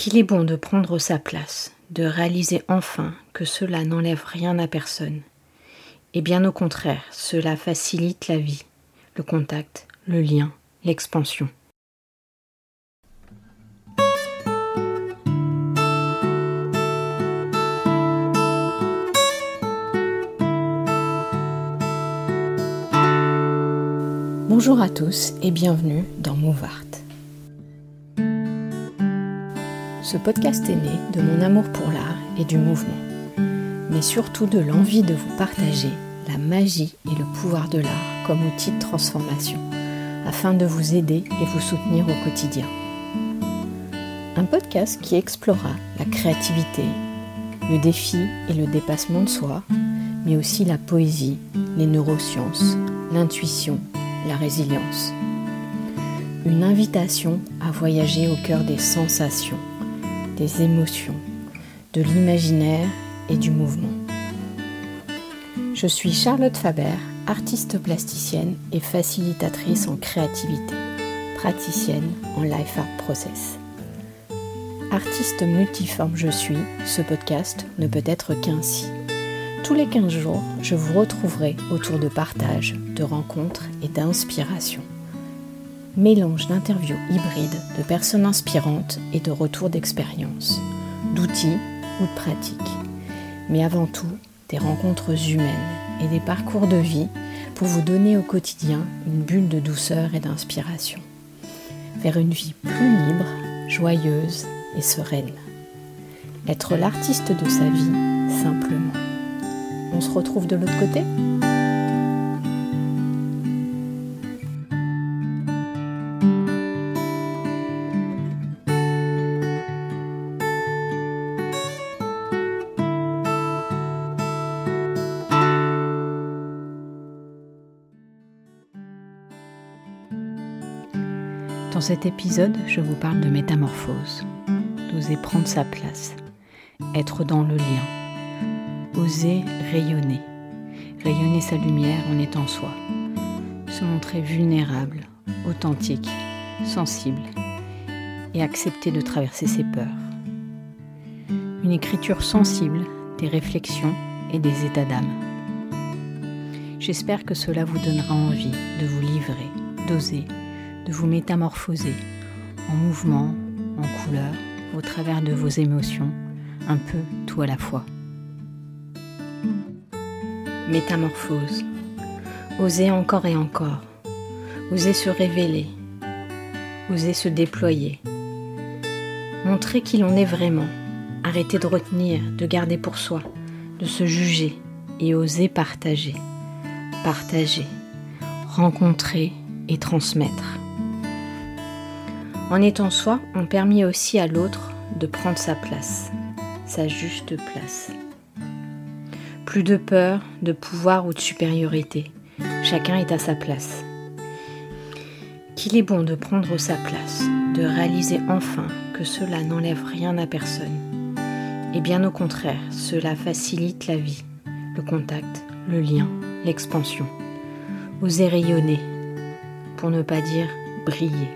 qu'il est bon de prendre sa place, de réaliser enfin que cela n'enlève rien à personne. Et bien au contraire, cela facilite la vie, le contact, le lien, l'expansion. Bonjour à tous et bienvenue dans Mouvart. Ce podcast est né de mon amour pour l'art et du mouvement, mais surtout de l'envie de vous partager la magie et le pouvoir de l'art comme outil de transformation, afin de vous aider et vous soutenir au quotidien. Un podcast qui explorera la créativité, le défi et le dépassement de soi, mais aussi la poésie, les neurosciences, l'intuition, la résilience. Une invitation à voyager au cœur des sensations émotions, de l'imaginaire et du mouvement. Je suis Charlotte Faber, artiste plasticienne et facilitatrice en créativité, praticienne en Life Art Process. Artiste multiforme je suis, ce podcast ne peut être qu'ainsi. Tous les 15 jours, je vous retrouverai autour de partage, de rencontres et d'inspiration mélange d'interviews hybrides de personnes inspirantes et de retours d'expérience, d'outils ou de pratiques, mais avant tout des rencontres humaines et des parcours de vie pour vous donner au quotidien une bulle de douceur et d'inspiration, vers une vie plus libre, joyeuse et sereine. Être l'artiste de sa vie simplement. On se retrouve de l'autre côté? Dans cet épisode, je vous parle de métamorphose, d'oser prendre sa place, être dans le lien, oser rayonner, rayonner sa lumière en étant soi, se montrer vulnérable, authentique, sensible et accepter de traverser ses peurs. Une écriture sensible, des réflexions et des états d'âme. J'espère que cela vous donnera envie de vous livrer, d'oser de vous métamorphoser en mouvement, en couleur, au travers de vos émotions, un peu tout à la fois. Métamorphose. Oser encore et encore. Oser se révéler. Oser se déployer. Montrer qui l'on est vraiment. Arrêter de retenir, de garder pour soi, de se juger et oser partager. Partager. Rencontrer et transmettre. En étant soi, on permet aussi à l'autre de prendre sa place, sa juste place. Plus de peur, de pouvoir ou de supériorité. Chacun est à sa place. Qu'il est bon de prendre sa place, de réaliser enfin que cela n'enlève rien à personne. Et bien au contraire, cela facilite la vie, le contact, le lien, l'expansion. Oser rayonner, pour ne pas dire briller.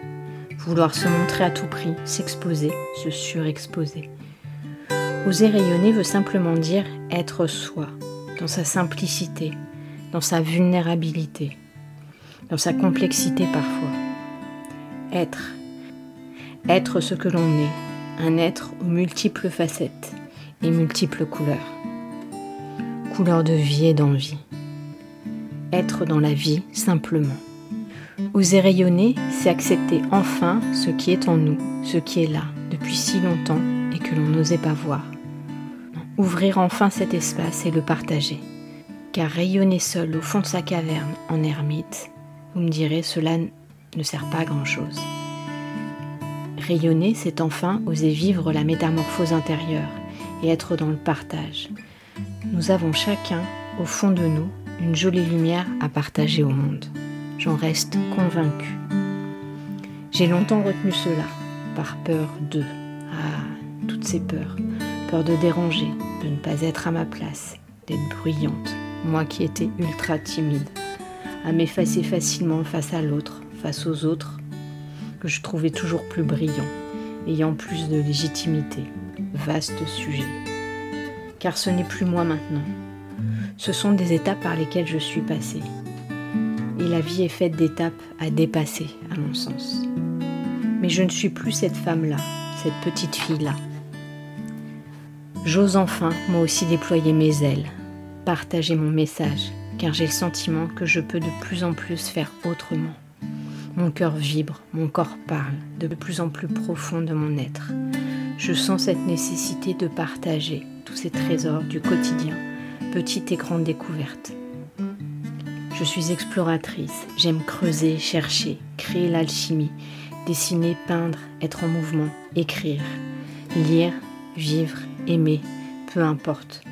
Vouloir se montrer à tout prix, s'exposer, se surexposer. Oser rayonner veut simplement dire être soi, dans sa simplicité, dans sa vulnérabilité, dans sa complexité parfois. Être. Être ce que l'on est, un être aux multiples facettes et multiples couleurs. Couleurs de vie et d'envie. Être dans la vie simplement. Oser rayonner, c'est accepter enfin ce qui est en nous, ce qui est là depuis si longtemps et que l'on n'osait pas voir. Ouvrir enfin cet espace et le partager. Car rayonner seul au fond de sa caverne en ermite, vous me direz, cela ne sert pas à grand-chose. Rayonner, c'est enfin oser vivre la métamorphose intérieure et être dans le partage. Nous avons chacun, au fond de nous, une jolie lumière à partager au monde j'en reste convaincue. J'ai longtemps retenu cela, par peur de, ah, toutes ces peurs, peur de déranger, de ne pas être à ma place, d'être bruyante, moi qui étais ultra timide, à m'effacer facilement face à l'autre, face aux autres, que je trouvais toujours plus brillants, ayant plus de légitimité. Vaste sujet. Car ce n'est plus moi maintenant. Ce sont des étapes par lesquelles je suis passée. Et la vie est faite d'étapes à dépasser, à mon sens. Mais je ne suis plus cette femme-là, cette petite fille-là. J'ose enfin, moi aussi, déployer mes ailes, partager mon message, car j'ai le sentiment que je peux de plus en plus faire autrement. Mon cœur vibre, mon corps parle, de plus en plus profond de mon être. Je sens cette nécessité de partager tous ces trésors du quotidien, petites et grandes découvertes. Je suis exploratrice, j'aime creuser, chercher, créer l'alchimie, dessiner, peindre, être en mouvement, écrire, lire, vivre, aimer, peu importe.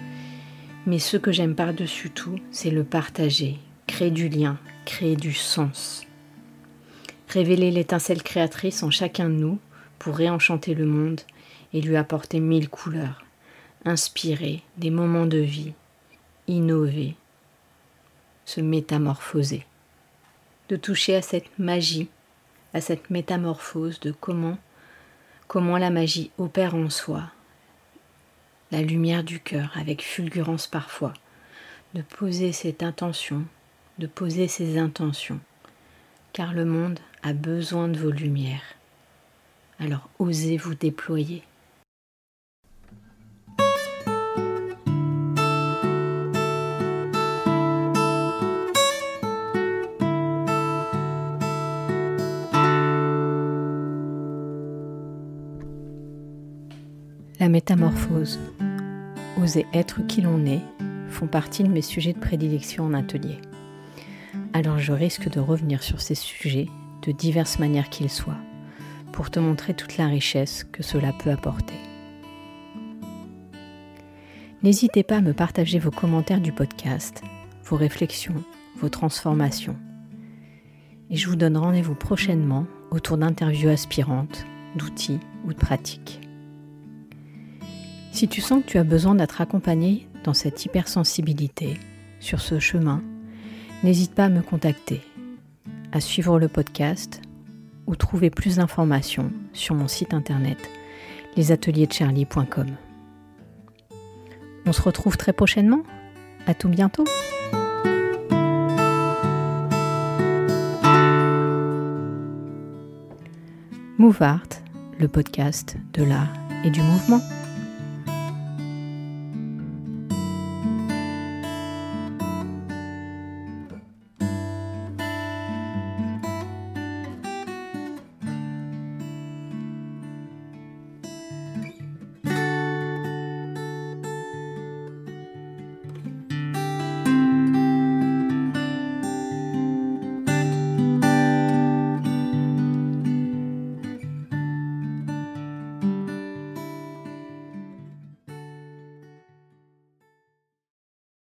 Mais ce que j'aime par-dessus tout, c'est le partager, créer du lien, créer du sens. Révéler l'étincelle créatrice en chacun de nous pour réenchanter le monde et lui apporter mille couleurs, inspirer des moments de vie, innover, se métamorphoser. De toucher à cette magie, à cette métamorphose de comment, comment la magie opère en soi, la lumière du cœur avec fulgurance parfois, de poser cette intention, de poser ses intentions, car le monde a besoin de vos lumières. Alors osez vous déployer. La métamorphose, oser être qui l'on est, font partie de mes sujets de prédilection en atelier. Alors je risque de revenir sur ces sujets de diverses manières qu'ils soient, pour te montrer toute la richesse que cela peut apporter. N'hésitez pas à me partager vos commentaires du podcast, vos réflexions, vos transformations. Et je vous donne rendez-vous prochainement autour d'interviews aspirantes, d'outils ou de pratiques. Si tu sens que tu as besoin d'être accompagné dans cette hypersensibilité, sur ce chemin, n'hésite pas à me contacter, à suivre le podcast ou trouver plus d'informations sur mon site internet lesatelierdecharlie.com. On se retrouve très prochainement. À tout bientôt. Move Art, le podcast de l'art et du mouvement.